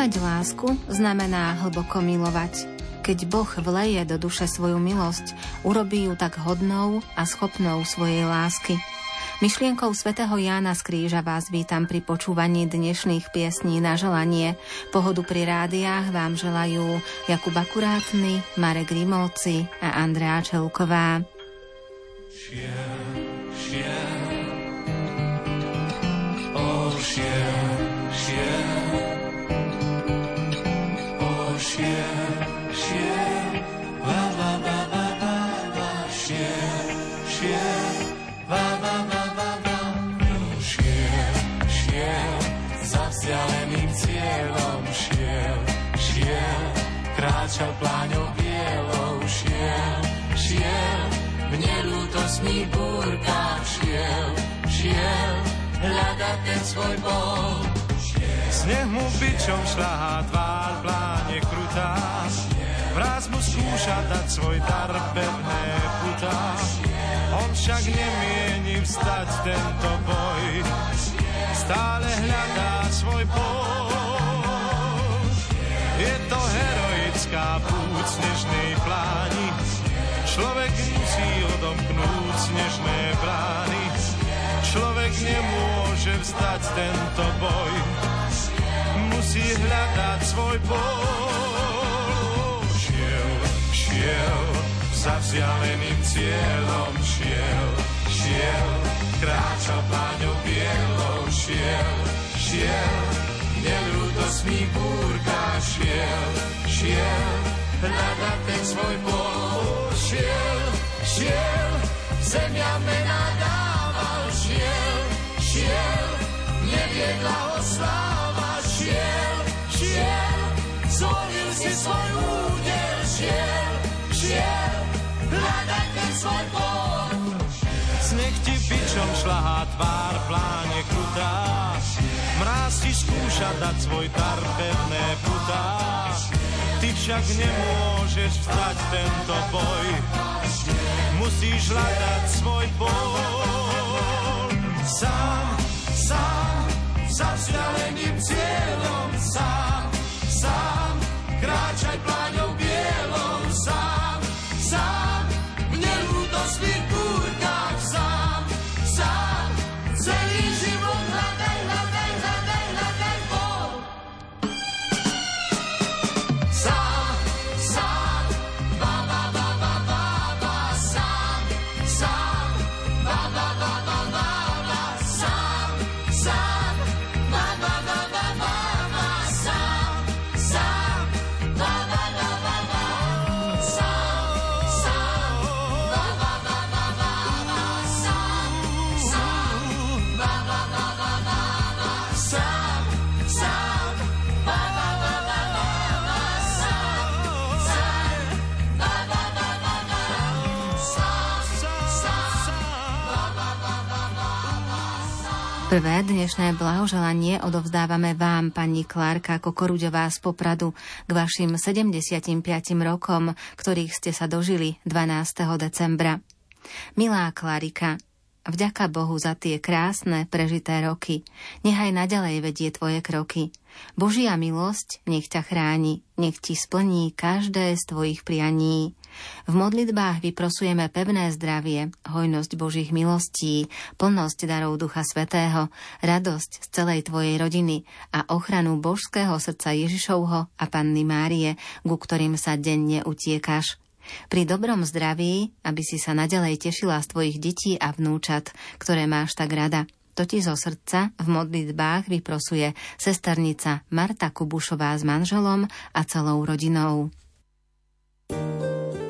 Dávať lásku znamená hlboko milovať. Keď Boh vleje do duše svoju milosť, urobí ju tak hodnou a schopnou svojej lásky. Myšlienkou svätého Jána z Kríža vás vítam pri počúvaní dnešných piesní na želanie. Pohodu pri rádiách vám želajú Jakub Akurátny, Marek Rimovci a Andrea Čelková. Šiel, hľadať ten svoj bol. Sneh mu bičom šľahá tvár, pláne krutá, vraz mu skúša dať svoj dar pevné putá. On však nemieni vstať tento boj, stále hľadá svoj bol. Je to heroická púť snežnej pláni, človek musí odomknúť snežné brány. Človek nemôže vstať tento boj, musí hľadať svoj bol. Šiel, šiel, za vzdialeným cieľom šiel, šiel, kráčal pláňou bielou, šiel, šiel, nelútosný búrka šiel, šiel, hľadať ten svoj bol, šiel, šiel, zemia mená šiel, neviedla ho sláva, šiel, šiel, zvolil si svoj údel, šiel, šiel, hľadaj ten svoj bol. Sneh ti bičom šlahá tvár, pláne krutá, mráz ti skúša dať svoj dar, pevné putá. Ty však nemôžeš vstať tento boj, musíš hľadať svoj bol. Sám, sám, za vzdialeným cieľom, sám, sám, kráčaj pláňou Prvé dnešné blahoželanie odovzdávame vám, pani Klárka Kokoruďová z Popradu, k vašim 75 rokom, ktorých ste sa dožili 12. decembra. Milá Klárika, Vďaka Bohu za tie krásne, prežité roky. Nechaj naďalej vedie tvoje kroky. Božia milosť nech ťa chráni, nech ti splní každé z tvojich prianí. V modlitbách vyprosujeme pevné zdravie, hojnosť Božích milostí, plnosť darov Ducha Svetého, radosť z celej tvojej rodiny a ochranu božského srdca Ježišovho a Panny Márie, ku ktorým sa denne utiekaš. Pri dobrom zdraví, aby si sa nadalej tešila z tvojich detí a vnúčat, ktoré máš tak rada. To zo srdca v modlitbách vyprosuje sesternica Marta Kubušová s manželom a celou rodinou. K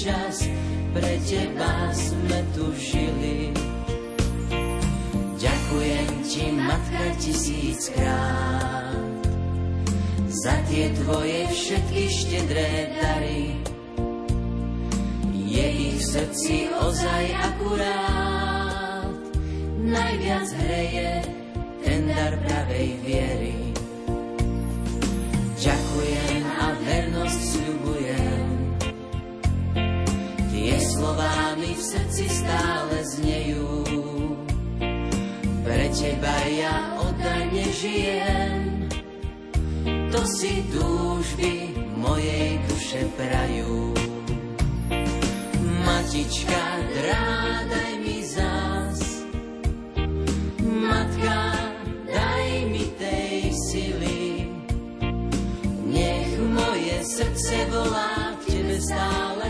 čas, pre teba sme tu žili. Ďakujem ti, matka, tisíckrát za tie tvoje všetky štedré dary. Je ich srdci ozaj akurát, najviac hreje ten dar pravej viery. Srdci stále znejú. Pre teba ja oddajne žijem, to si túžby mojej duše prajú. Matička, drádaj mi zás, matka, daj mi tej sily. Nech moje srdce volá k tebe stále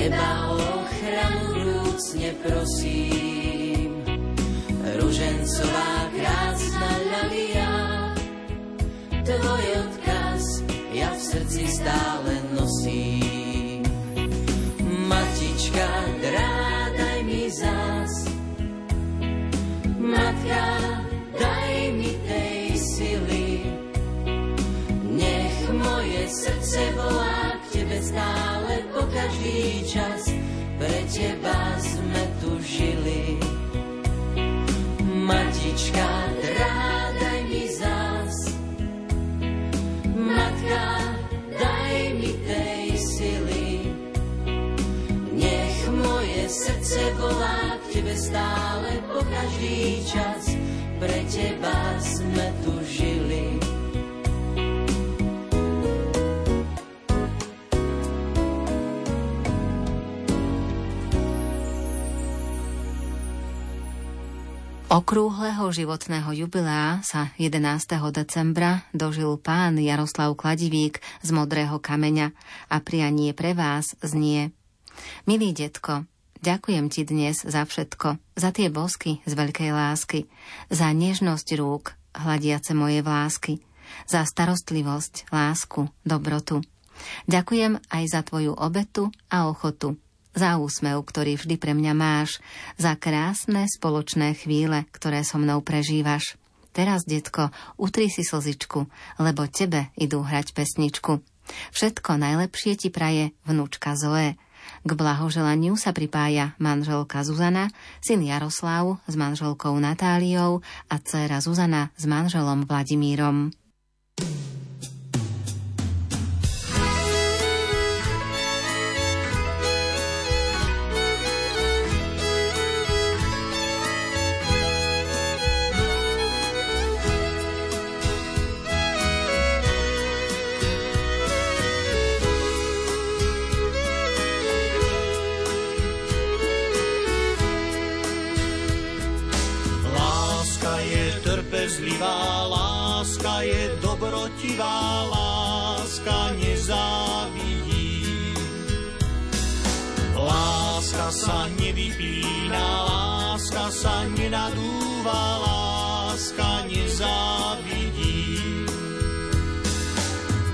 Teba ochranu vrúcne prosím. Ružencová krásna ľalia, tvoj odkaz ja v srdci stále nosím. Matička, drádaj mi zás, matka, daj mi tej sily. Nech moje srdce volá k tebe stále každý čas, pre teba sme tu žili. Matička, drádaj mi zás, matka, daj mi tej sily. Nech moje srdce volá k tebe stále po každý čas, pre teba sme tu žili. Okrúhleho životného jubilea sa 11. decembra dožil pán Jaroslav Kladivík z Modrého kameňa a prianie pre vás znie. Milý detko, ďakujem ti dnes za všetko, za tie bosky z veľkej lásky, za nežnosť rúk, hľadiace moje vlásky, za starostlivosť, lásku, dobrotu. Ďakujem aj za tvoju obetu a ochotu, za úsmev, ktorý vždy pre mňa máš, za krásne spoločné chvíle, ktoré so mnou prežívaš. Teraz, detko, utri si slzičku, lebo tebe idú hrať pesničku. Všetko najlepšie ti praje vnúčka Zoe. K blahoželaniu sa pripája manželka Zuzana, syn Jaroslav s manželkou Natáliou a dcéra Zuzana s manželom Vladimírom. Láska tvá láska nezávidí. Láska sa nevypína, láska sa nenadúva, láska nezávidí.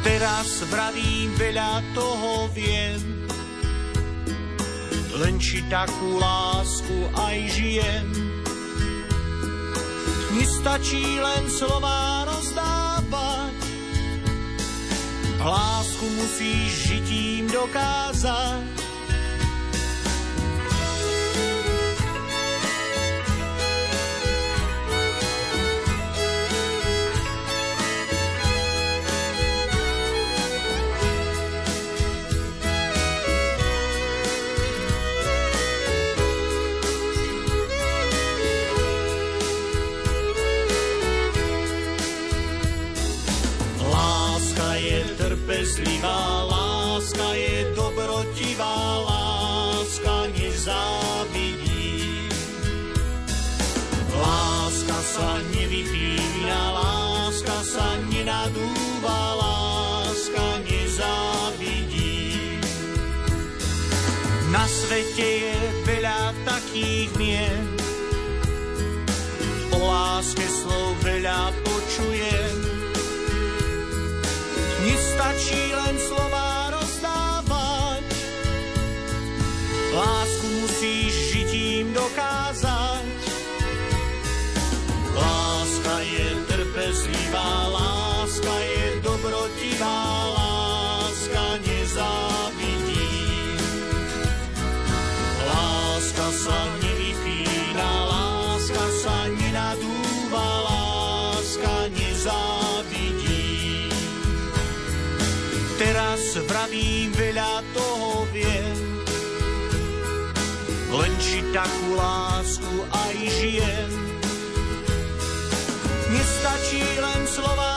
Teraz vravím veľa toho viem, len či takú lásku aj žijem. Nestačí len slova rozdávať, lásku musíš žitím dokázať. Trpezlivá láska je dobrotivá láska nezávidí. Láska sa nevypína, láska sa nenadúva, láska nezávidí. Na svete je veľa takých mien, o láske slov veľa Nestačí len veľa toho viem, len či takú lásku aj žijem. Nestačí len slova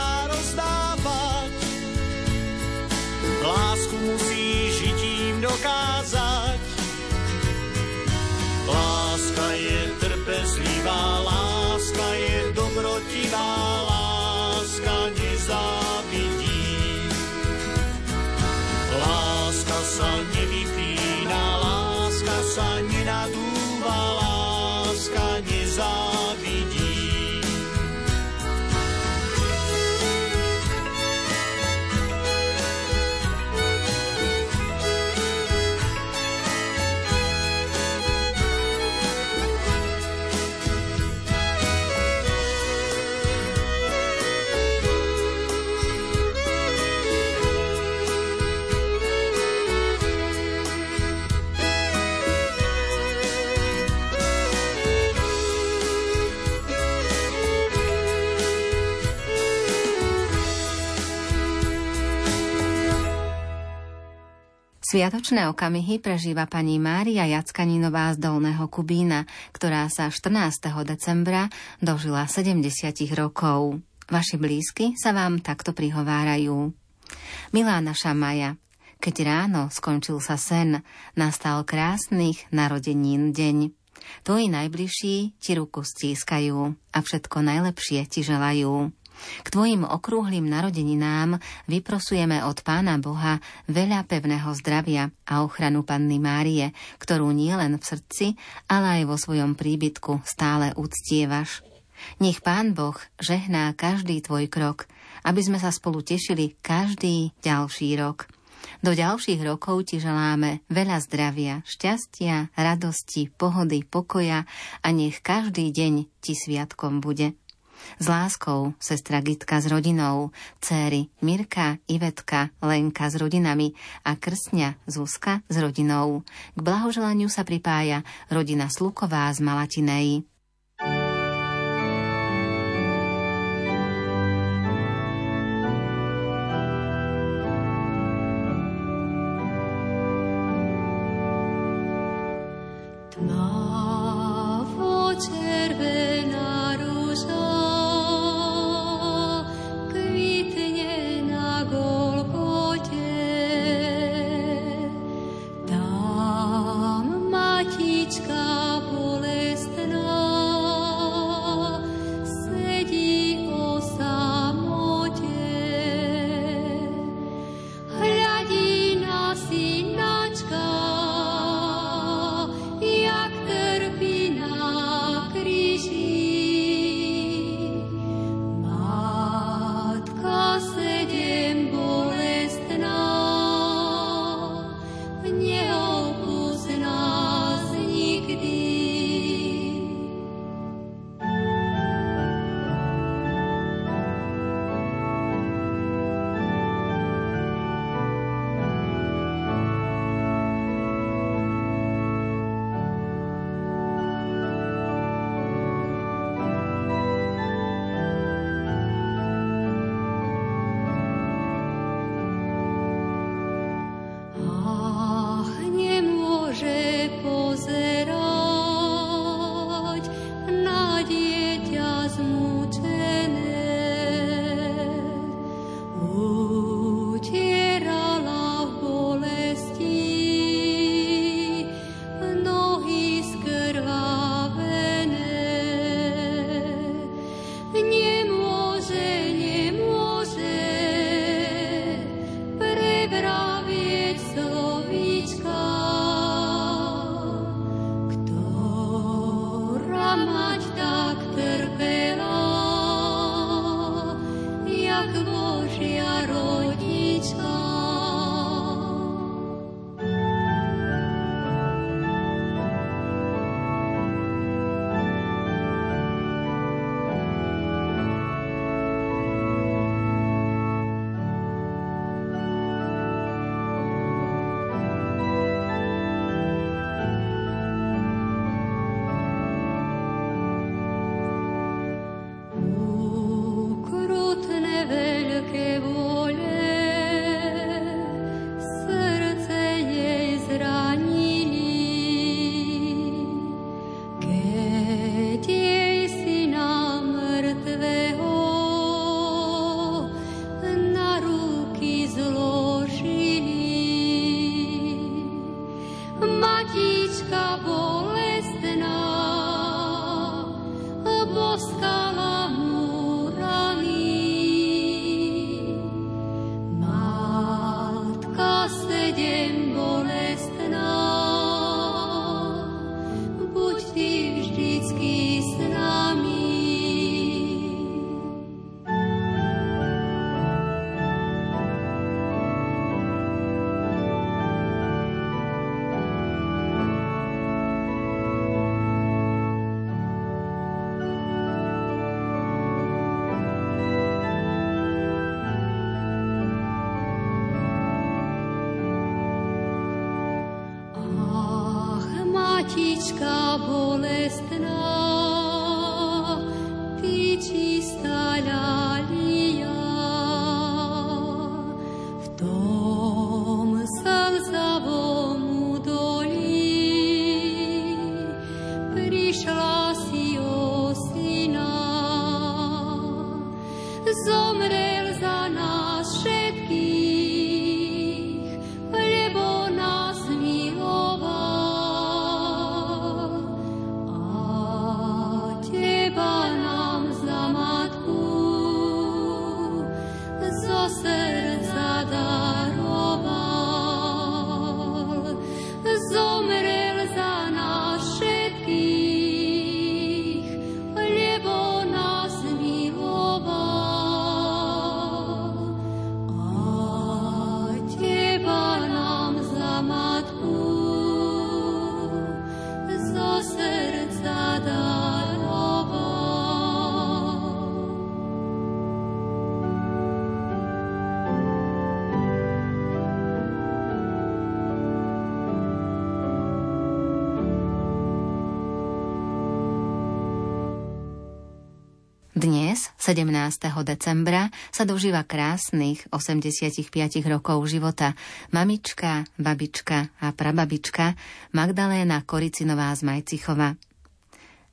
Sviatočné okamihy prežíva pani Mária Jackaninová z Dolného Kubína, ktorá sa 14. decembra dožila 70 rokov. Vaši blízky sa vám takto prihovárajú. Milá naša Maja, keď ráno skončil sa sen, nastal krásnych narodenín deň. Tvoji najbližší ti ruku stískajú a všetko najlepšie ti želajú. K tvojim okrúhlým narodeninám vyprosujeme od Pána Boha veľa pevného zdravia a ochranu Panny Márie, ktorú nielen v srdci, ale aj vo svojom príbytku stále uctievaš. Nech Pán Boh žehná každý tvoj krok, aby sme sa spolu tešili každý ďalší rok. Do ďalších rokov ti želáme veľa zdravia, šťastia, radosti, pohody, pokoja a nech každý deň ti sviatkom bude. S láskou sestra Gitka s rodinou, céry Mirka, Ivetka, Lenka s rodinami a krstňa Zuzka s rodinou. K blahoželaniu sa pripája rodina Sluková z Malatinej. jak trpí. 17. decembra, sa dožíva krásnych 85 rokov života mamička, babička a prababička Magdaléna Koricinová z Majcichova.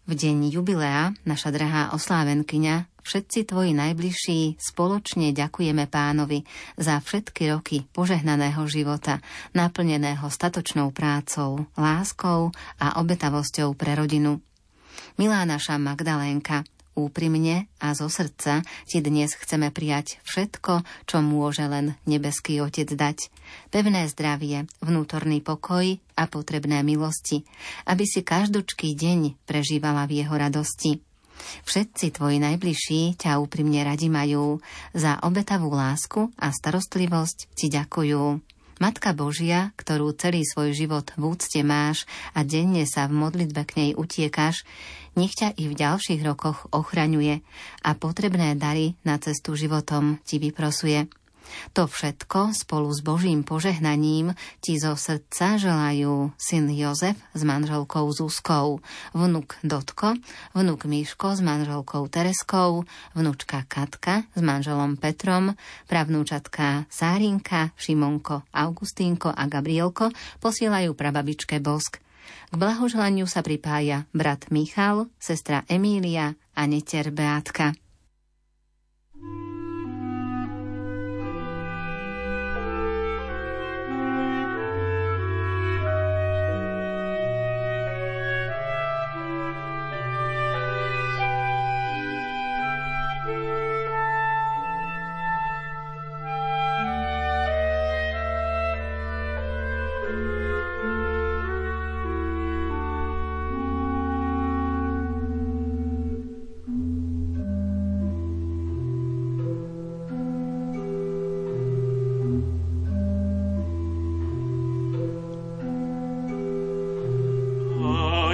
V deň jubilea, naša drahá oslávenkyňa, všetci tvoji najbližší spoločne ďakujeme pánovi za všetky roky požehnaného života, naplneného statočnou prácou, láskou a obetavosťou pre rodinu. Milá naša Magdalénka, Úprimne a zo srdca ti dnes chceme prijať všetko, čo môže len nebeský Otec dať. Pevné zdravie, vnútorný pokoj a potrebné milosti, aby si každočký deň prežívala v jeho radosti. Všetci tvoji najbližší ťa úprimne radi majú, za obetavú lásku a starostlivosť ti ďakujú. Matka Božia, ktorú celý svoj život v úcte máš a denne sa v modlitbe k nej utiekaš, nech ťa i v ďalších rokoch ochraňuje a potrebné dary na cestu životom ti vyprosuje. To všetko spolu s Božím požehnaním ti zo srdca želajú syn Jozef s manželkou Zuzkou, vnuk Dotko, vnuk Miško s manželkou Tereskou, vnúčka Katka s manželom Petrom, pravnúčatka Sárinka, Šimonko, Augustínko a Gabrielko posielajú prababičke Bosk. K blahoželaniu sa pripája brat Michal, sestra Emília a neter Beátka.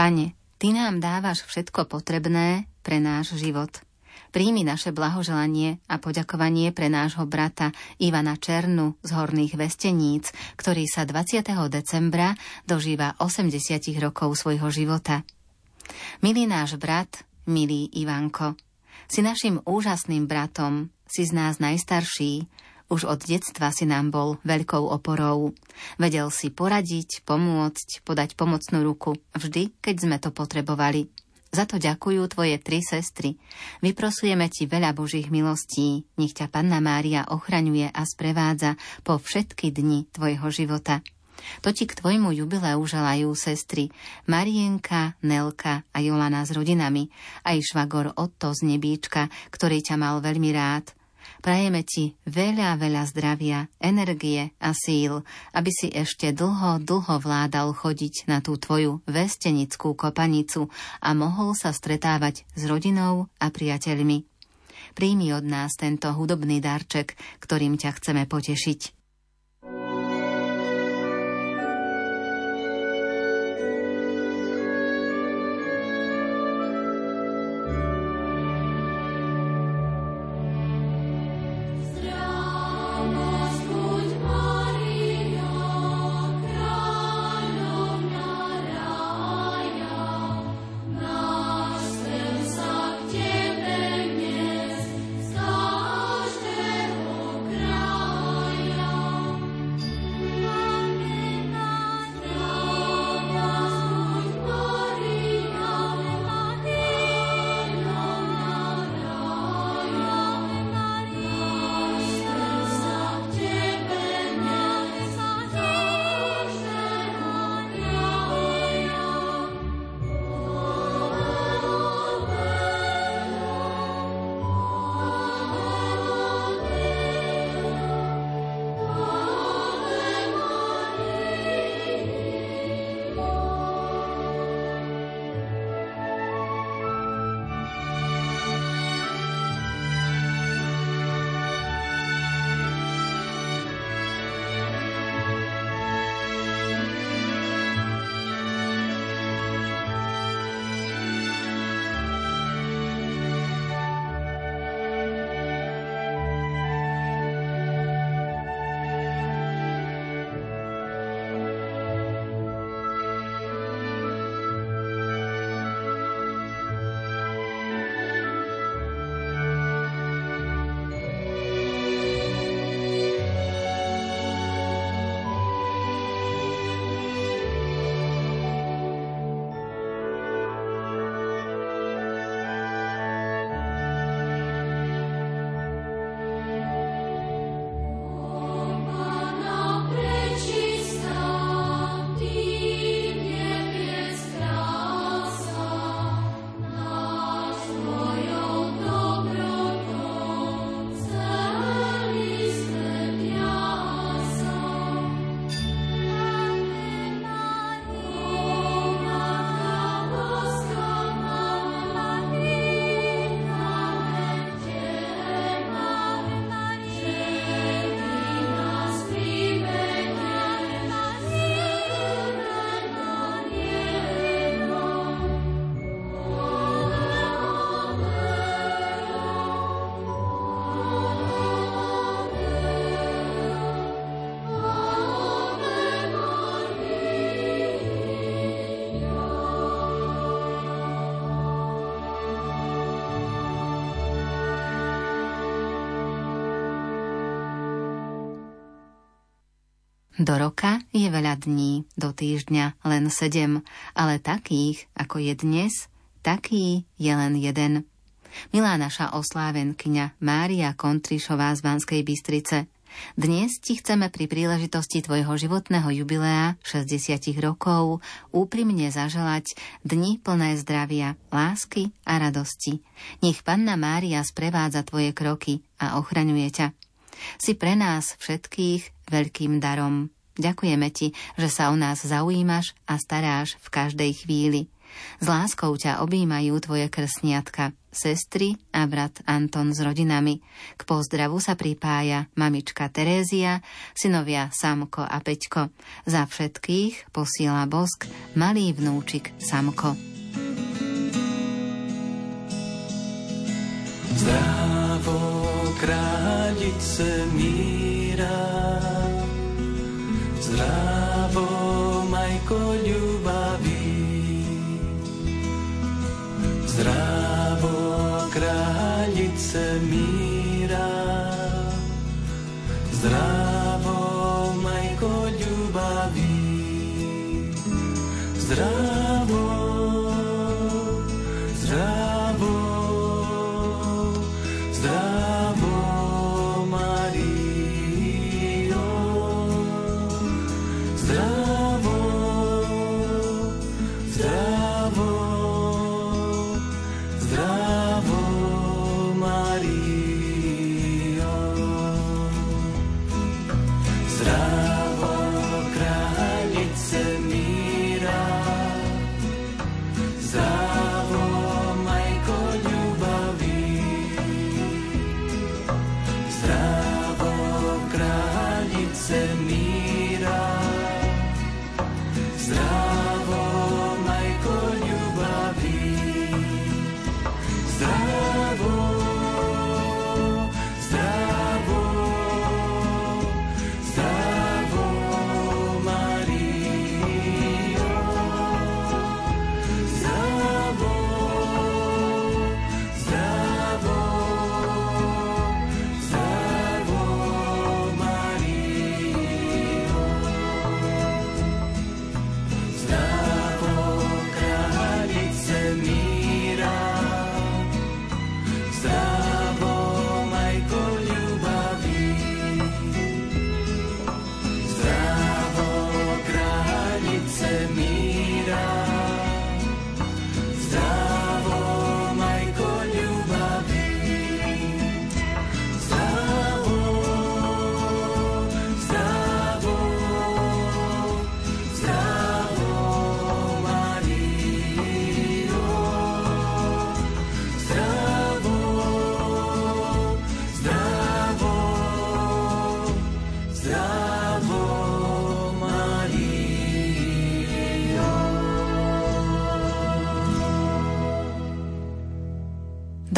Pane, Ty nám dávaš všetko potrebné pre náš život. Príjmi naše blahoželanie a poďakovanie pre nášho brata Ivana Černu z Horných Vesteníc, ktorý sa 20. decembra dožíva 80 rokov svojho života. Milý náš brat, milý Ivanko, si našim úžasným bratom, si z nás najstarší, už od detstva si nám bol veľkou oporou. Vedel si poradiť, pomôcť, podať pomocnú ruku, vždy, keď sme to potrebovali. Za to ďakujú tvoje tri sestry. Vyprosujeme ti veľa Božích milostí. Nech ťa Panna Mária ochraňuje a sprevádza po všetky dni tvojho života. To ti k tvojmu jubileu želajú sestry Marienka, Nelka a Jolana s rodinami, aj švagor Otto z Nebíčka, ktorý ťa mal veľmi rád – Prajeme ti veľa, veľa zdravia, energie a síl, aby si ešte dlho, dlho vládal chodiť na tú tvoju vestenickú kopanicu a mohol sa stretávať s rodinou a priateľmi. Príjmi od nás tento hudobný darček, ktorým ťa chceme potešiť. Do roka je veľa dní, do týždňa len sedem, ale takých, ako je dnes, taký je len jeden. Milá naša oslávenkyňa Mária Kontrišová z Banskej Bystrice, dnes ti chceme pri príležitosti tvojho životného jubilea 60 rokov úprimne zaželať dni plné zdravia, lásky a radosti. Nech Panna Mária sprevádza tvoje kroky a ochraňuje ťa. Si pre nás všetkých veľkým darom. Ďakujeme ti, že sa o nás zaujímaš a staráš v každej chvíli. S láskou ťa objímajú tvoje krsniatka, sestry a brat Anton s rodinami. K pozdravu sa pripája mamička Terézia, synovia Samko a Peťko. Za všetkých posiela bosk malý vnúčik Samko. Zdravo, kráľice míra, zdravo, majko ľubavý, zdravo, kráľice míra, zdravo, majko ľubavý, zdravo,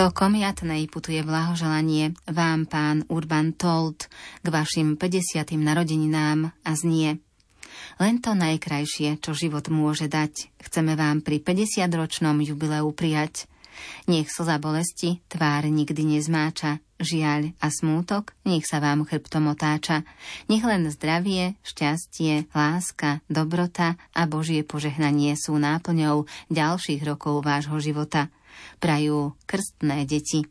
Do Komiatnej putuje blahoželanie vám pán Urban Tolt k vašim 50. narodeninám a znie. Len to najkrajšie, čo život môže dať, chceme vám pri 50-ročnom jubileu prijať. Nech slza bolesti tvár nikdy nezmáča, žiaľ a smútok nech sa vám chrbtom otáča. Nech len zdravie, šťastie, láska, dobrota a Božie požehnanie sú náplňou ďalších rokov vášho života. Prajú krstné deti.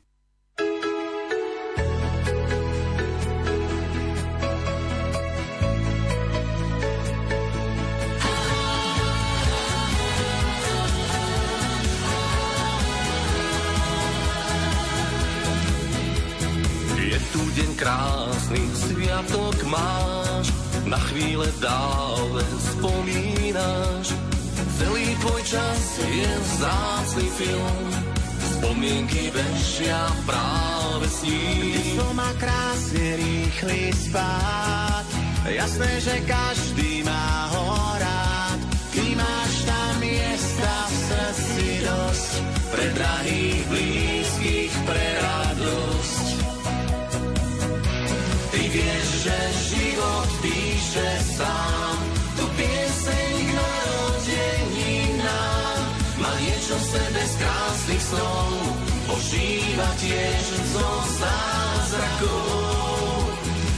Tu deň krásny, sviatok máš, na chvíle dále spomínaš. Celý tvoj čas je vzácný film, spomienky vešia práve s ním. To má krásne rýchly spát, jasné, že každý má ho rád. Ty máš tam miesta v srdci dosť, pre drahých, blízkych, pre radosť. Ty vieš, že život píše sám, ožíva tiež zo zázrakov.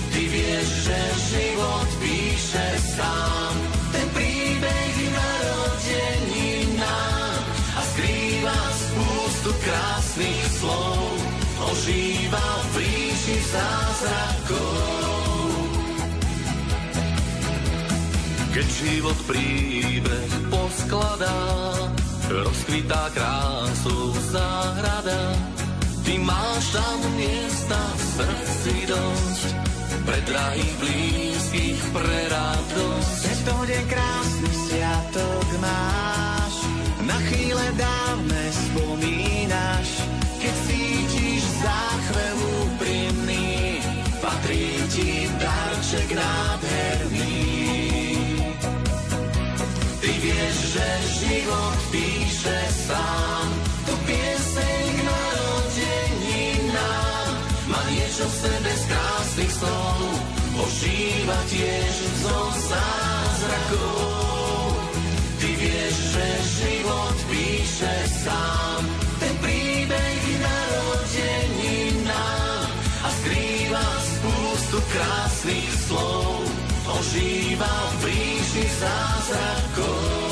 Ty vieš, že život píše sám. Ten príbeh narodení nám a skrýva spústu krásnych slov. Ožíva v ríši zázrakov. Keď život príbeh poskladá, rozkvitá krásu záhrada. Ty máš tam miesta v srdci dosť, pre drahých blízkych, pre radosť. Tento deň krásny sviatok máš, na chvíle dávne spomínaš, keď cítiš záchvev úprimný, patrí ti darček nádherný. Že život píše sám, tu pieseň k narodení nám, má niečo v sebe z krásnych snov, ožíva tiež zo zázrakov. Ty vieš, že život píše sám, ten príbeh narodení nám. A skrýva spústu krásnych slov, ožíva v ríši zázrakov.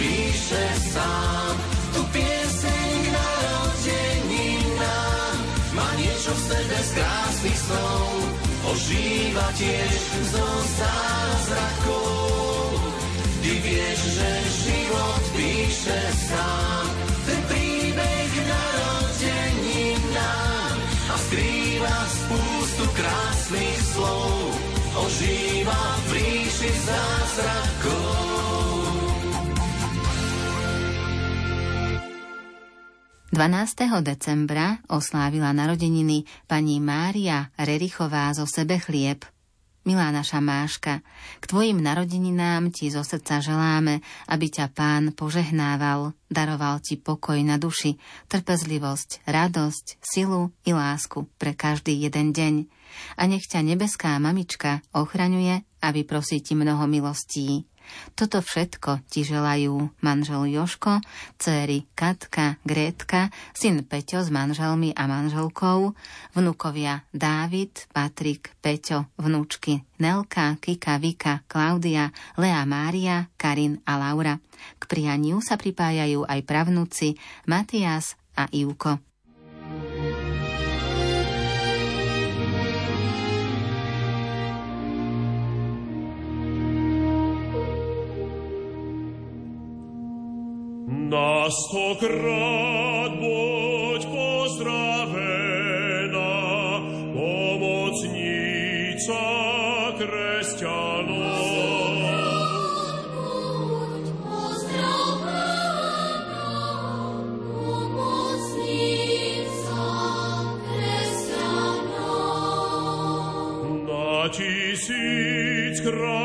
píše sám tu pieseň k narodeninám. Má niečo v sebe z krásnych snov, ožíva tiež zo zázrakov. Ty vieš, že život píše sám ten príbeh narodeninám a skrýva spústu krásnych slov, ožíva v ríši zázrakov. 12. decembra oslávila narodeniny pani Mária Rerichová zo Sebechlieb. Milá naša Máška, k tvojim narodeninám ti zo srdca želáme, aby ťa pán požehnával, daroval ti pokoj na duši, trpezlivosť, radosť, silu i lásku pre každý jeden deň. A nech ťa nebeská mamička ochraňuje a vyprosí ti mnoho milostí. Toto všetko ti želajú manžel Joško, céry Katka, Grétka, syn Peťo s manželmi a manželkou, vnukovia Dávid, Patrik, Peťo, vnúčky Nelka, Kika, Vika, Klaudia, Lea Mária, Karin a Laura. K prianiu sa pripájajú aj pravnúci Matias a Ivko. Na stokrát buď pozdravená, pomocnica kresťanov. Tisíc krát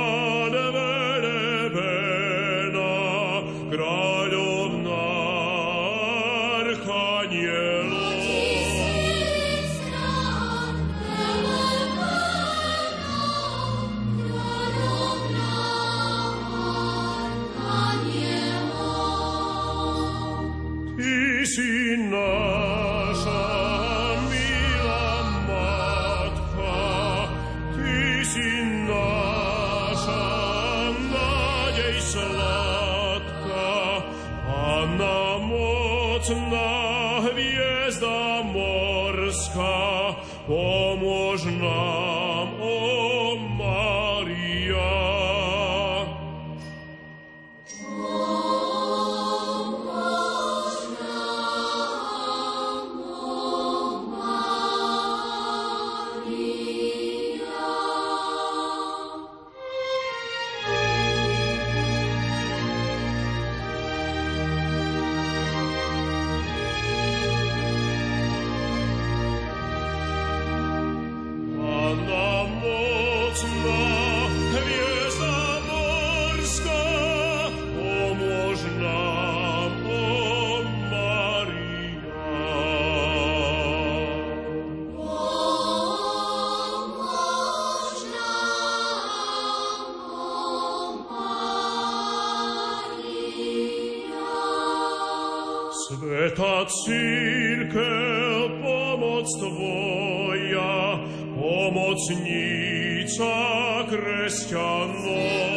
Lord.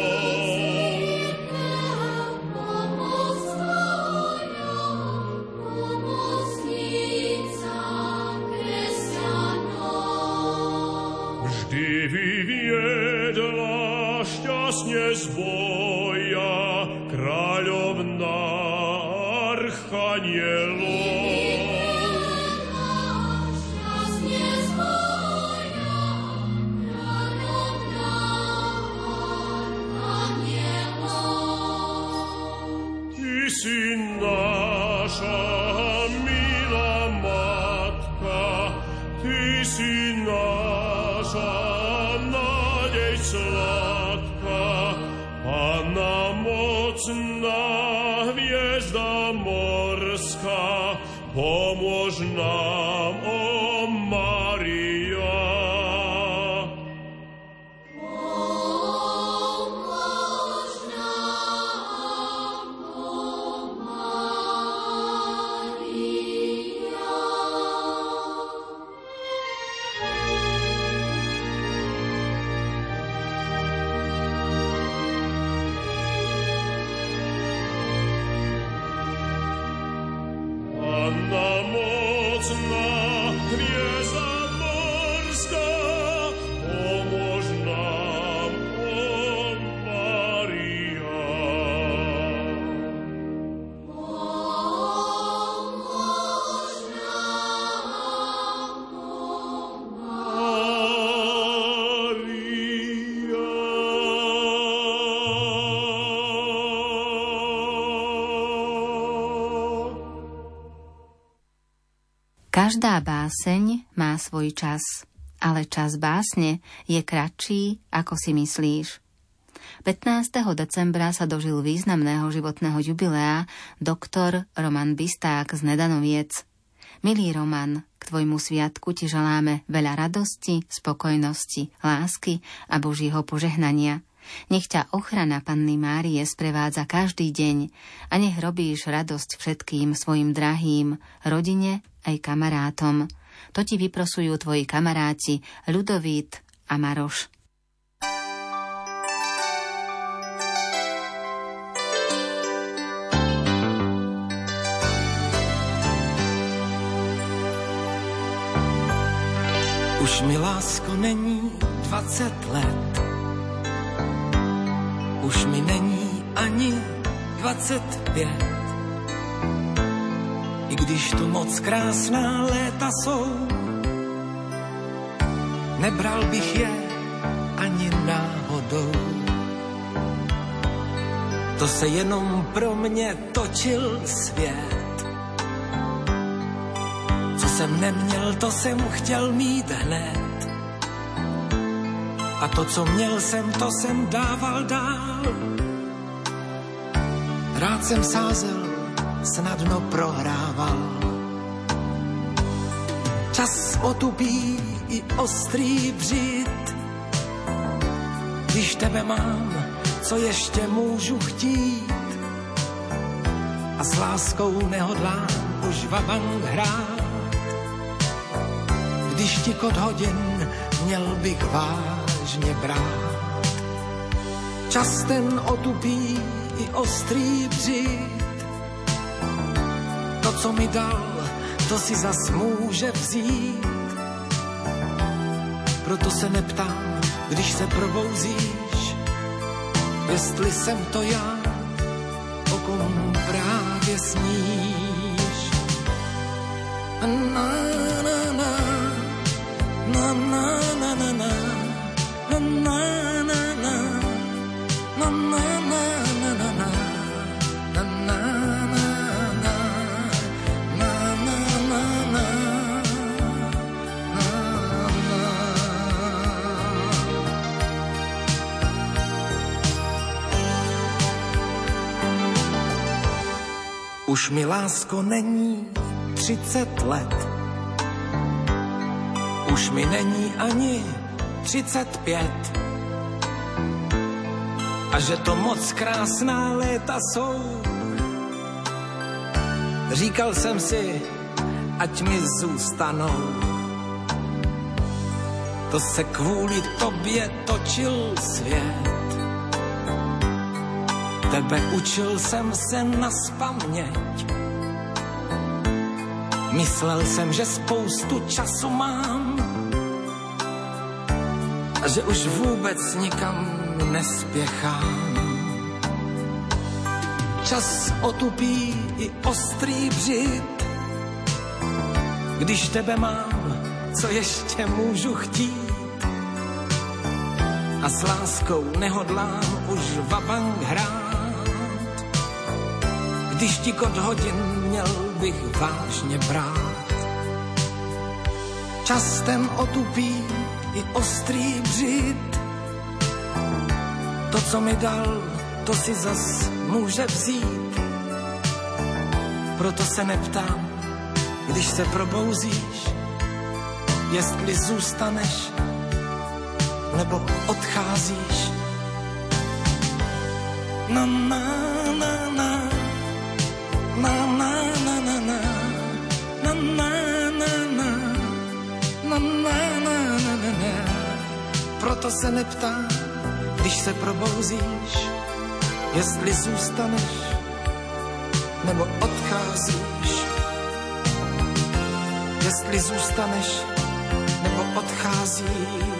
Čas básne je kratší, ako si myslíš. 15. decembra sa dožil významného životného jubilea doktor Roman Bisták z Nedanoviec. Milý Roman, k tvojmu sviatku ti želáme veľa radosti, spokojnosti, lásky a Božieho požehnania. Nech ťa ochrana Panny Márie sprevádza každý deň a nech robíš radosť všetkým svojim drahým, rodine aj kamarátom. To ti vyprosujú tvoji kamaráti Ľudovít a Maroš. Už mi lásko není 20 let. Už mi není ani 25. Když tu moc krásná léta jsou, nebral bych je ani náhodou. To se jenom pro mě točil svět. Co jsem neměl, to jsem chtěl mít hned. A to, co měl jsem, to jsem dával dál. Rád jsem sázel, snadno prohrával. Čas otupí i ostrý břit. Když tebe mám, co ještě můžu chtít? A s láskou nehodlám už vabank hrát. Když ti kod hodin měl bych vážně brát. Čas ten otupí i ostrý břit. Co mi dal, to si zas může vzít. Proto se neptám, když se probouzíš, jestli jsem to já, o kom právě sníš. Na, na, Už mi lásko není 30 let. Už mi není ani 35. A že to moc krásná léta jsou, Říkal jsem si, ať mi zůstanou. To se kvůli tobě točil svět. Tebe učil jsem se na spaměť. Myslel jsem, že spoustu času mám a že už vůbec nikam nespěchám. Čas otupí i ostrý břit, když tebe mám, co ještě můžu chtít. A s láskou nehodlám už vabank hrát. Když ti kod hodin měl bych vážně brát. Častem otupí i ostrý břit. To, co mi dal, to si zas může vzít. Proto se neptám, když se probouzíš, jestli zůstaneš nebo odcházíš. Na na na na Proto se neptám, když se probouzíš, jestli zůstaneš nebo odcházíš. Jestli zůstaneš nebo odcházíš.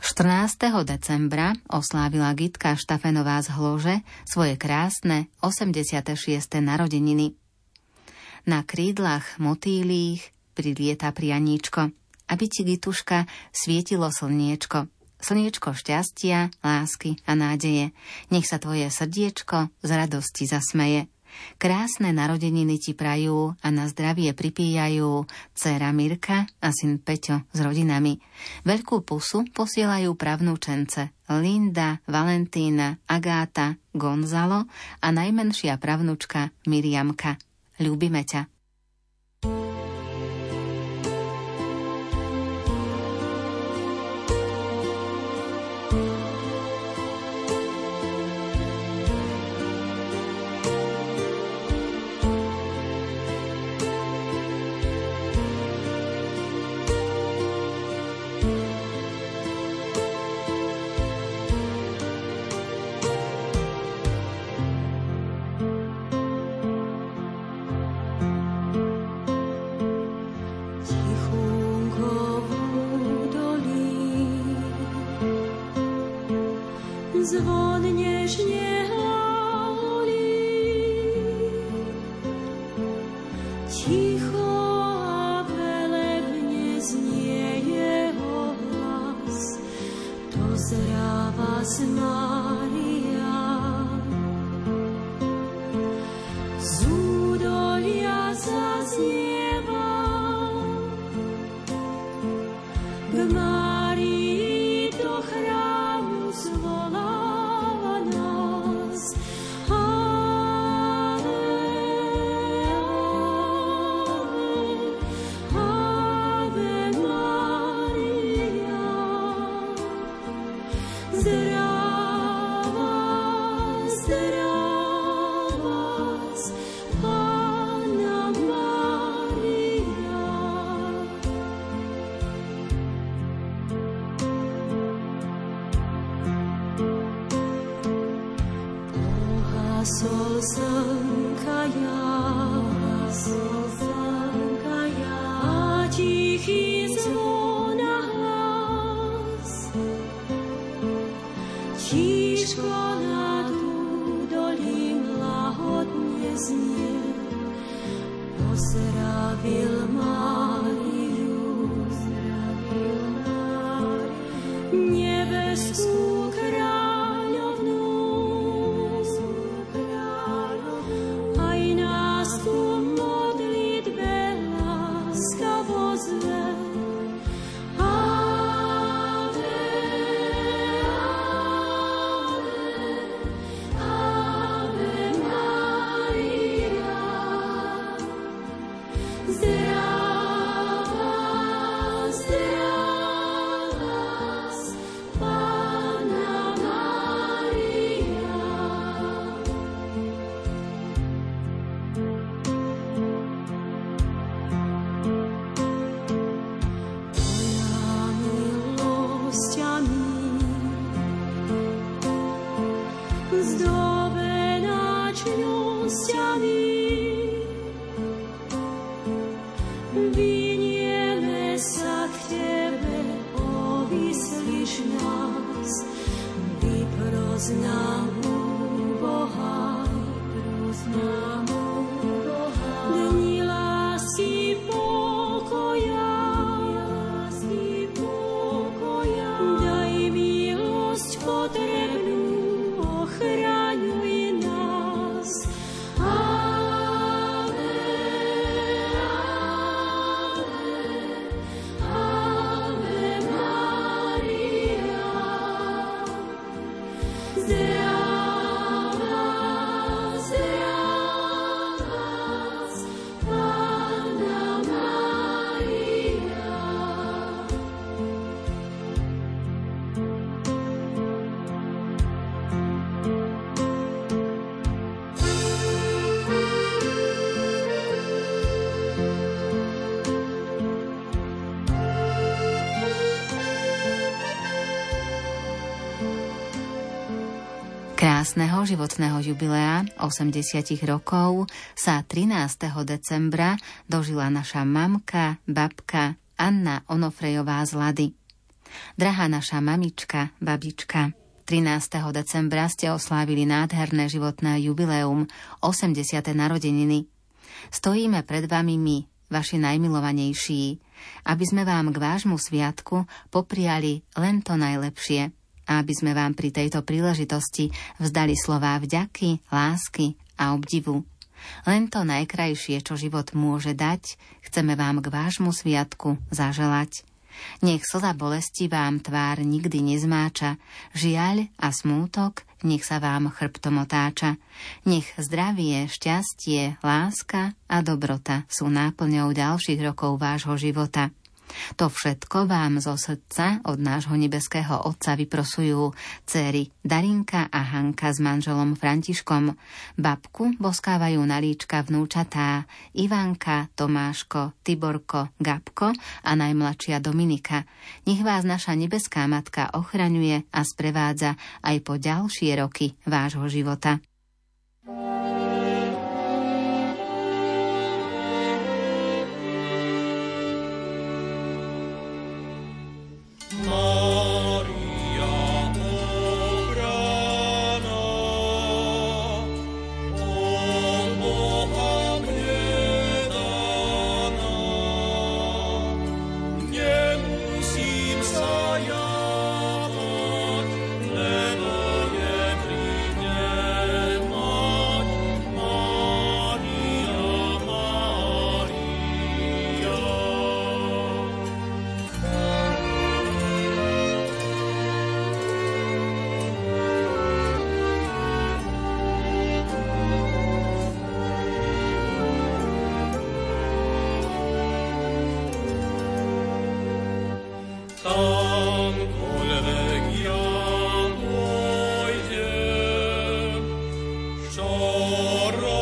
14. decembra oslávila Gitka Štafenová z Hlože svoje krásne 86. narodeniny. Na krídlach motýlých prilieta prianíčko, aby ti Gituška svietilo slniečko. Slniečko šťastia, lásky a nádeje. Nech sa tvoje srdiečko z radosti zasmeje. Krásne narodeniny ti prajú a na zdravie pripíjajú dcera Mirka a syn Peťo s rodinami. Veľkú pusu posielajú pravnúčence Linda, Valentína, Agáta, Gonzalo a najmenšia pravnúčka Miriamka. Ľúbime ťa. Krásneho životného jubilea 80 rokov sa 13. decembra dožila naša mamka, babka Anna Onofrejová z Lady. Drahá naša mamička, babička, 13. decembra ste oslávili nádherné životné jubileum, 80. narodeniny. Stojíme pred vami my, vaši najmilovanejší, aby sme vám k vášmu sviatku popriali len to najlepšie a aby sme vám pri tejto príležitosti vzdali slová vďaky, lásky a obdivu. Len to najkrajšie, čo život môže dať, chceme vám k vášmu sviatku zaželať. Nech slza bolesti vám tvár nikdy nezmáča, žiaľ a smútok nech sa vám chrbtom otáča. Nech zdravie, šťastie, láska a dobrota sú náplňou ďalších rokov vášho života. To všetko vám zo srdca od nášho nebeského Otca vyprosujú céry Darinka a Hanka s manželom Františkom. Babku boskávajú na líčka vnúčatá Ivanka, Tomáško, Tiborko, Gabko a najmladšia Dominika. Nech vás naša nebeská matka ochraňuje a sprevádza aj po ďalšie roky vášho života. Maria rock.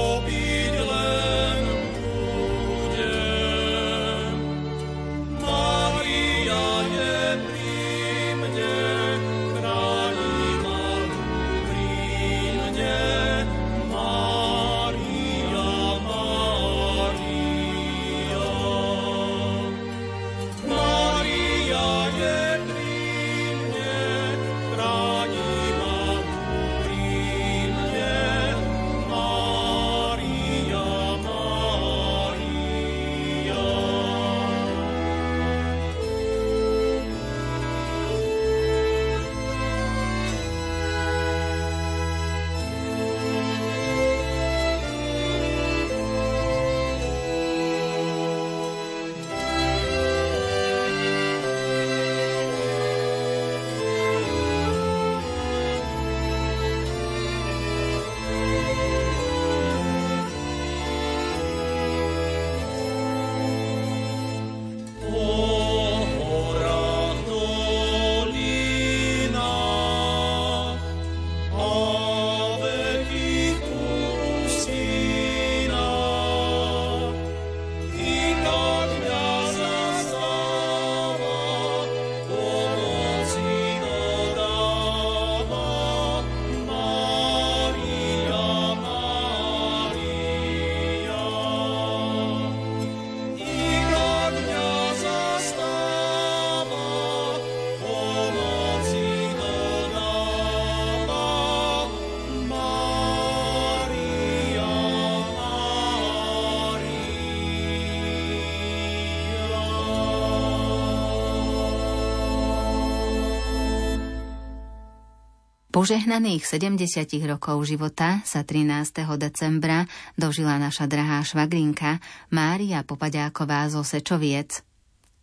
Požehnaných 70 rokov života sa 13. decembra dožila naša drahá švagrinka Mária Popaďáková zo Sečoviec.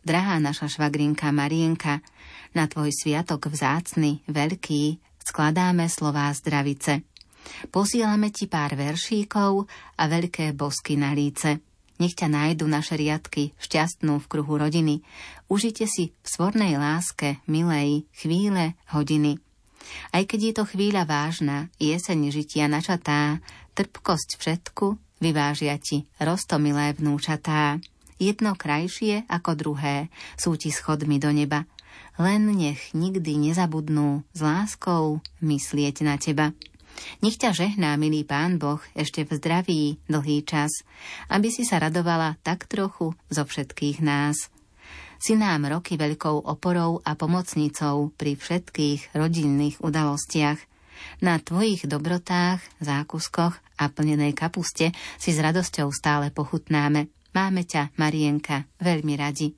Drahá naša švagrinka Marienka, na tvoj sviatok vzácny, veľký, skladáme slová zdravice. Posílame ti pár veršíkov a veľké bosky na líce. Nech ťa nájdu naše riadky, šťastnú v kruhu rodiny. Užite si v svornej láske, milej, chvíle, hodiny. Aj keď je to chvíľa vážna, jeseň žitia načatá, trpkosť všetku vyvážia ti rostomilé vnúčatá. Jedno krajšie ako druhé sú ti schodmi do neba. Len nech nikdy nezabudnú s láskou myslieť na teba. Nech ťa žehná, milý pán Boh, ešte v zdraví dlhý čas, aby si sa radovala tak trochu zo všetkých nás. Si nám roky veľkou oporou a pomocnicou pri všetkých rodinných udalostiach. Na tvojich dobrotách, zákuskoch a plnenej kapuste si s radosťou stále pochutnáme. Máme ťa, Marienka, veľmi radi.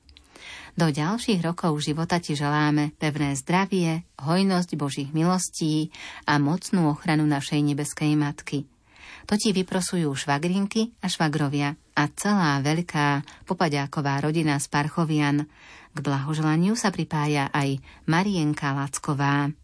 Do ďalších rokov života ti želáme pevné zdravie, hojnosť Božích milostí a mocnú ochranu našej nebeskej Matky. To ti vyprosujú švagrinky a švagrovia a celá veľká popaďáková rodina z Parchovian. K blahoželaniu sa pripája aj Marienka Lacková.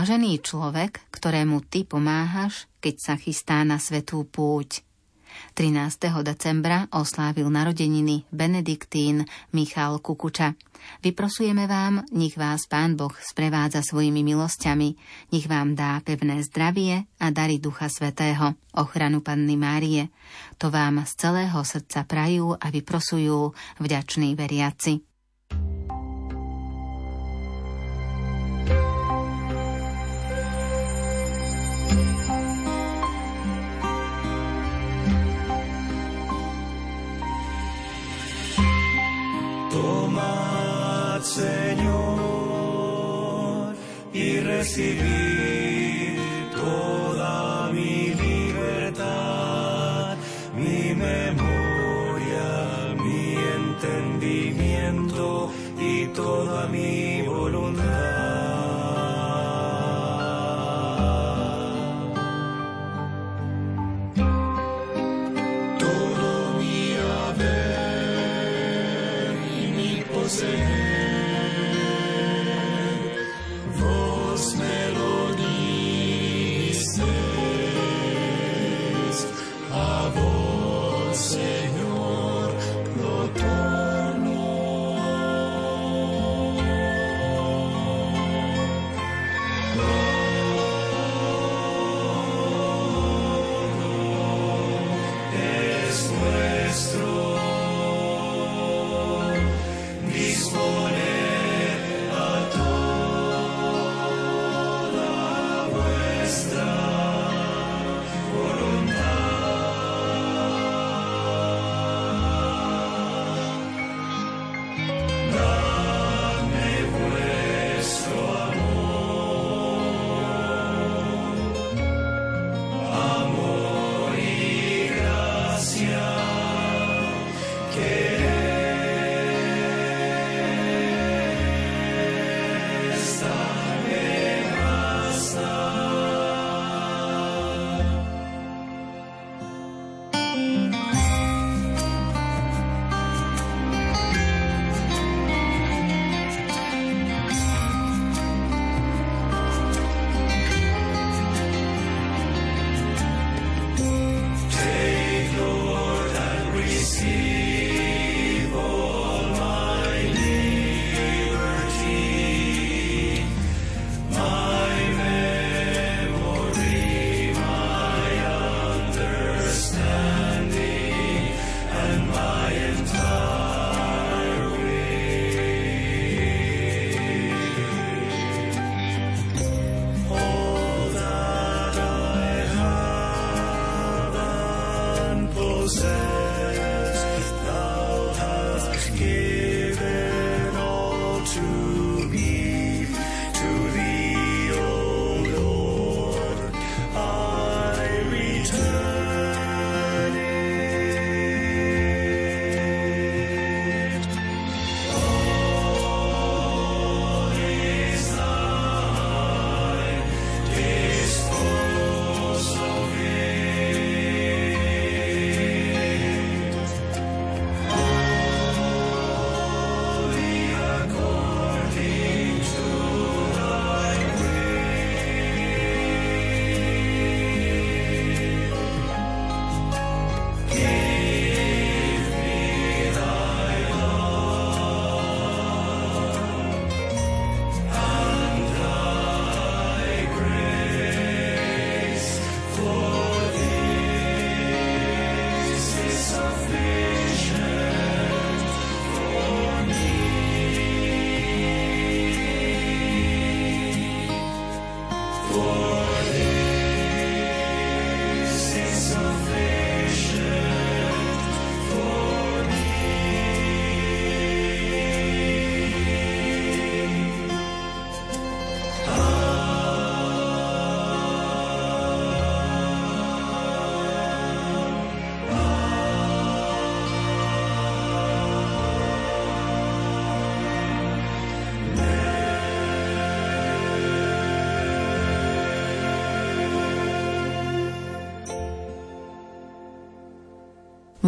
Blažený človek, ktorému ty pomáhaš, keď sa chystá na svetú púť. 13. decembra oslávil narodeniny Benediktín Michal Kukuča. Vyprosujeme vám, nech vás Pán Boh sprevádza svojimi milosťami, nech vám dá pevné zdravie a dary Ducha Svetého, ochranu Panny Márie. To vám z celého srdca prajú a vyprosujú vďační veriaci. si víš.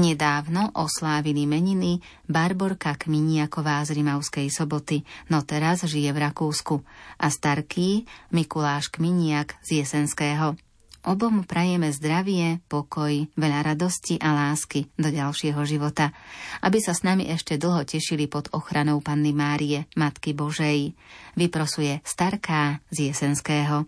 Nedávno oslávili meniny Barborka Kminiaková z Rimavskej soboty, no teraz žije v Rakúsku, a starký Mikuláš Kminiak z Jesenského. Obom prajeme zdravie, pokoj, veľa radosti a lásky do ďalšieho života, aby sa s nami ešte dlho tešili pod ochranou Panny Márie, Matky Božej. Vyprosuje Starká z Jesenského.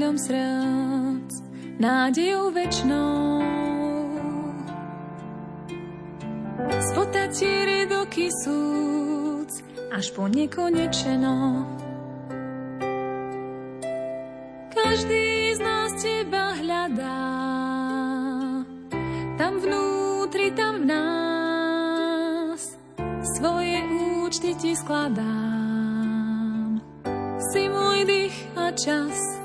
Kráľom srdc, nádejou večnou. Spota ti ridoky súc, až po nekonečeno. Každý z nás teba hľadá, tam vnútri, tam v nás, svoje účty ti skladám. Si môj dých a čas,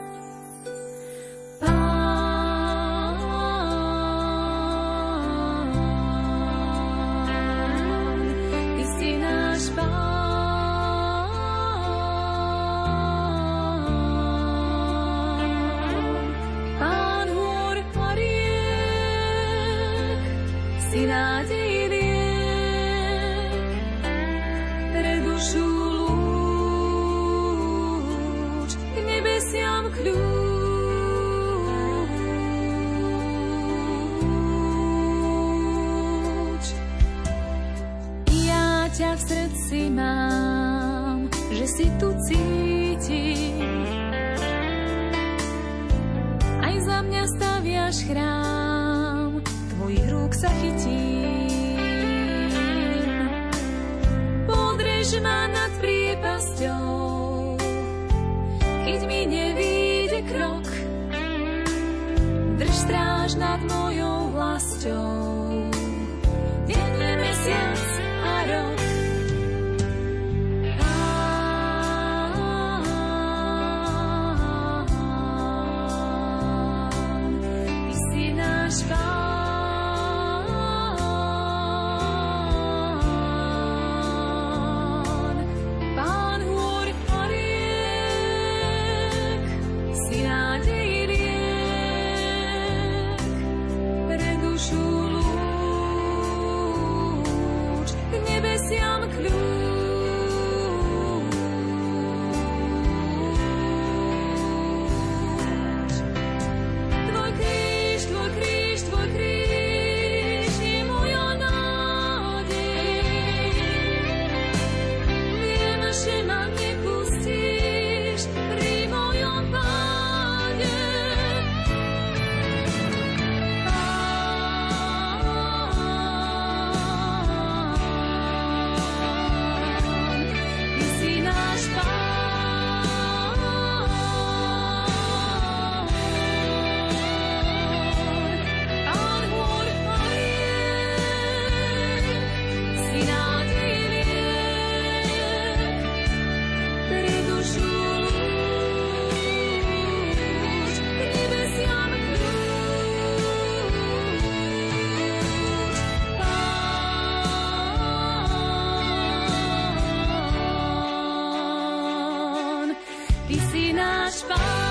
si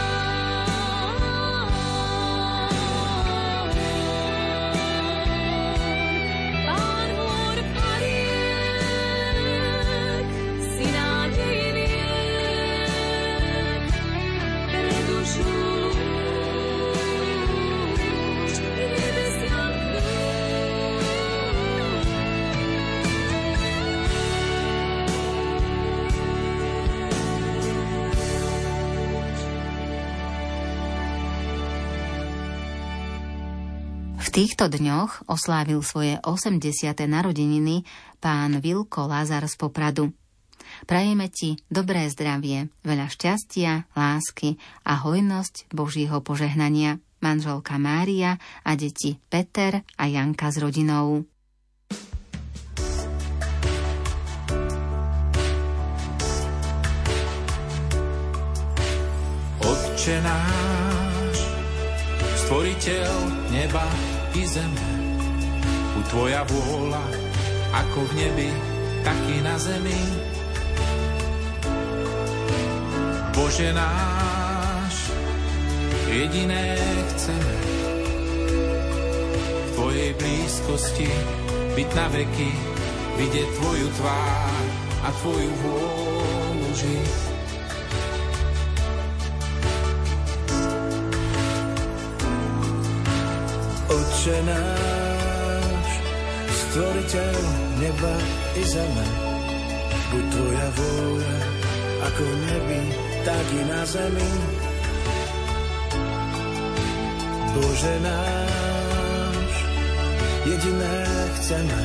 týchto dňoch oslávil svoje 80. narodeniny pán Vilko Lazar z Popradu. Prajeme ti dobré zdravie, veľa šťastia, lásky a hojnosť Božího požehnania. Manželka Mária a deti Peter a Janka s rodinou. Otče náš, stvoriteľ neba i zeme. U tvoja vôľa, ako v nebi, tak i na zemi. Bože náš, jediné chceme v Tvojej blízkosti byť na veky, vidieť Tvoju tvár a Tvoju vôľu žiť. Oče náš, stvoriteľ neba i zeme, buď tvoja vôľa, ako v nebi, tak i na zemi. Bože náš, jediné chceme,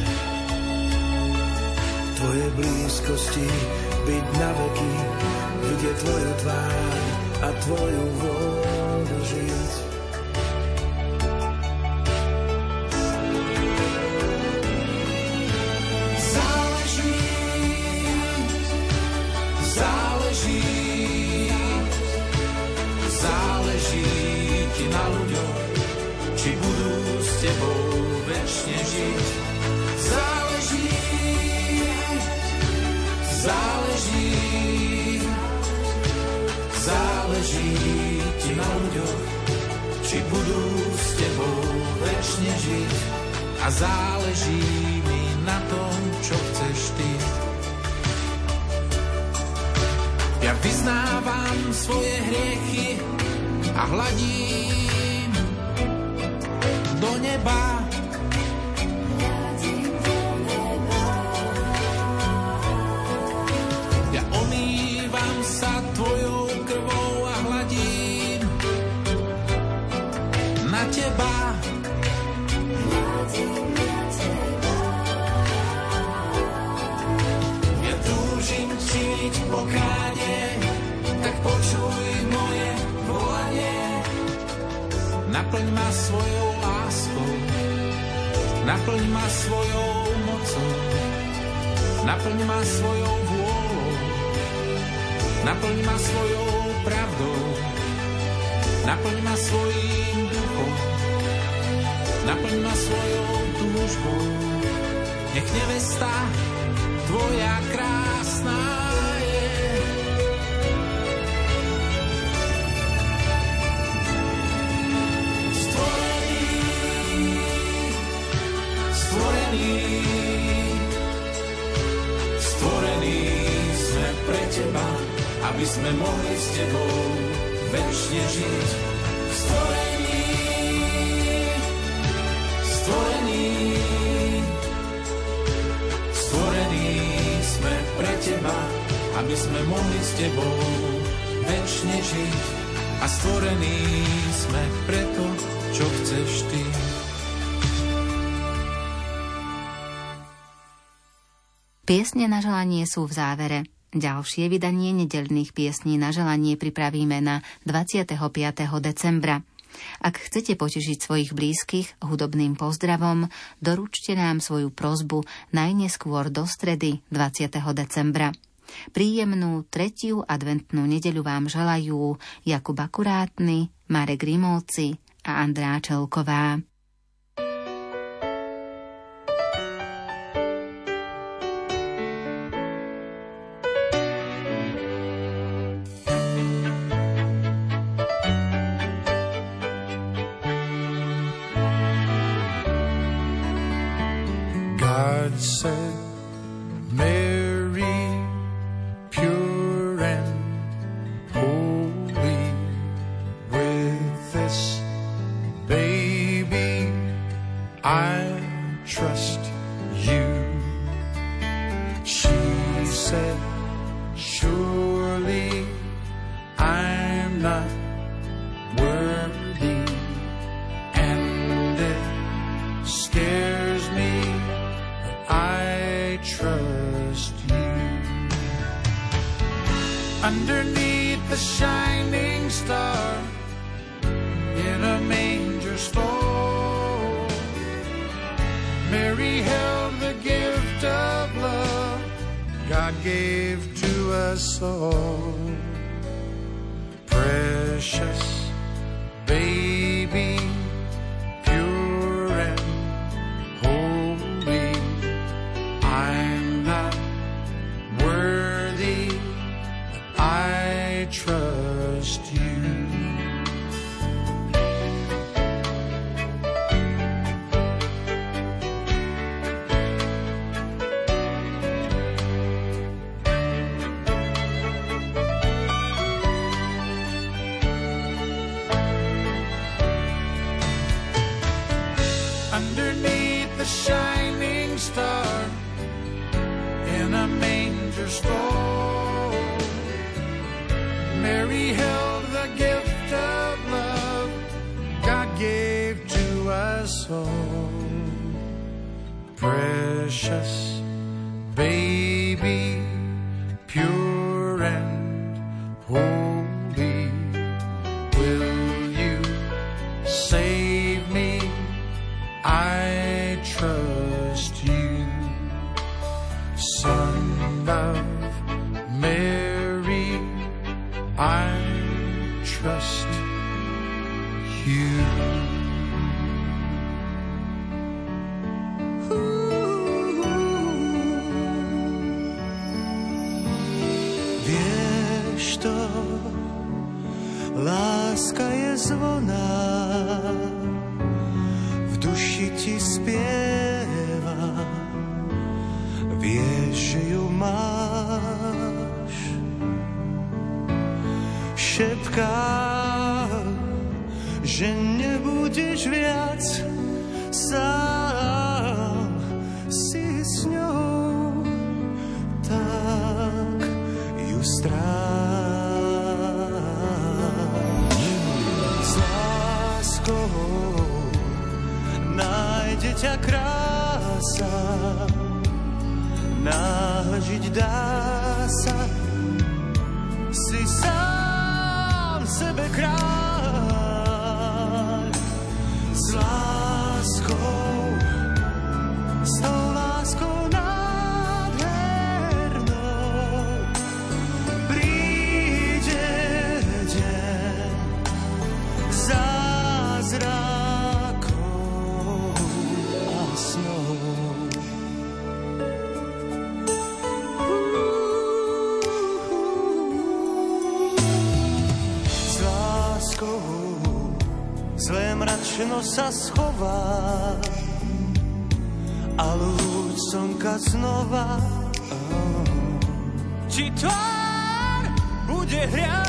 v Tvojej blízkosti byť na veky, vidieť Tvoju tvár a Tvoju vôľu žiť. Záleží, záleží, záleží ti na ľuďoch, či budú s tebou večne žiť. A záleží mi na tom, čo chceš ty. Ja vyznávam svoje hriechy a hladím do neba. Naplň ma svojou mocou, naplň ma svojou vôľou, naplň ma svojou pravdou, naplň ma svojím duchom, naplň ma svojou túžbou. Nech nevesta tvoja krásna aby sme mohli s tebou večne žiť. Stvorený, stvorený, stvorení sme pre teba, aby sme mohli s tebou večne žiť. A stvorení sme preto, čo chceš ty. Piesne na želanie sú v závere. Ďalšie vydanie nedelných piesní na želanie pripravíme na 25. decembra. Ak chcete potešiť svojich blízkych hudobným pozdravom, doručte nám svoju prozbu najneskôr do stredy 20. decembra. Príjemnú tretiu adventnú nedeľu vám želajú Jakub Akurátny, Marek Grimovci a Andrá Čelková. I trust you. ťa krása, náhle žiť dá sa. Si sám sebe krása. sa schová a lúč slnka znova. Oh. Či tvár bude hriať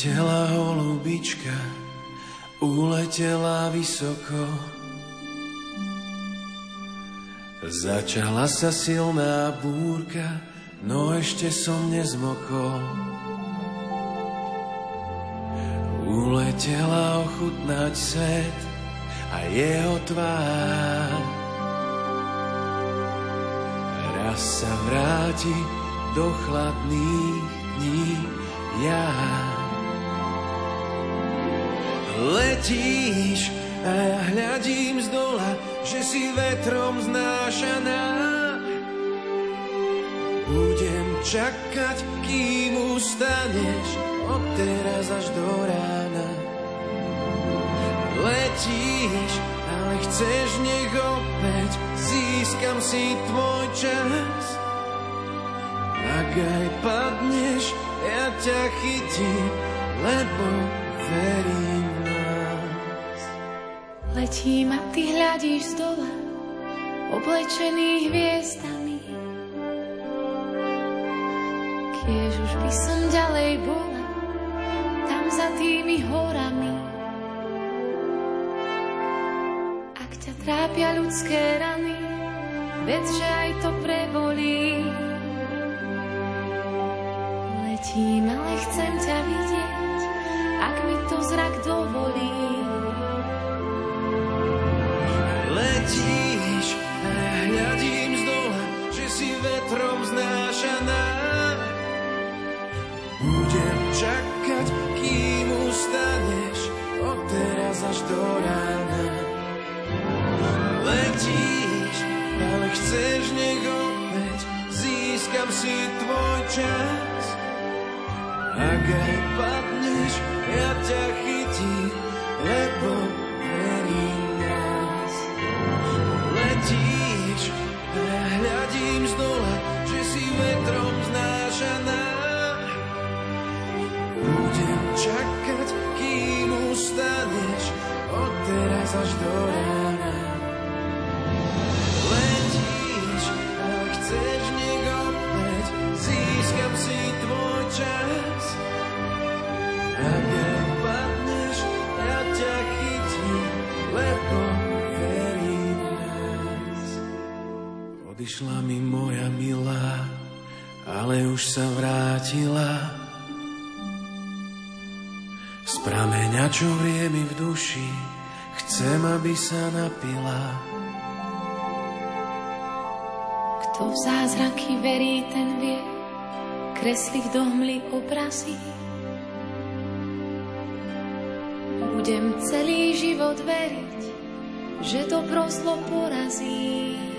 Uletela holubička, uletela vysoko. Začala sa silná búrka, no ešte som nezmokol. Uletela ochutnať svet a jeho tvár. Raz sa vráti do chladných dní ja. Letíš a ja hľadím z dola, že si vetrom znášaná. Budem čakať, kým ustaneš, od teraz až do rána. Letíš, ale chceš, nech opäť získam si tvoj čas. Ak aj padneš, ja ťa chytím, lebo verím. Letím a ty hľadíš z dola, oblečený hviezdami. Kiež už by som ďalej bola, tam za tými horami. Ak ťa trápia ľudské rany, vedz, že aj to prebolí. Letím, ale chcem ťa vidieť, ak mi to zrak dovolí. Letíš ja hľadím z dola, že si vetrom znášaná. Budem čakať, kým ustaneš, od teraz až do rána. Letíš, ale chceš, nech opäť získam si tvoj čas. Ak aj padneš, ja ťa chytím, lebo Odišla mi moja milá, ale už sa vrátila. Z prameňa, čo vrie mi v duši, chcem, aby sa napila. Kto v zázraky verí, ten vie, kresliť do hmly obrazy. Budem celý život veriť, že dobro zlo porazí.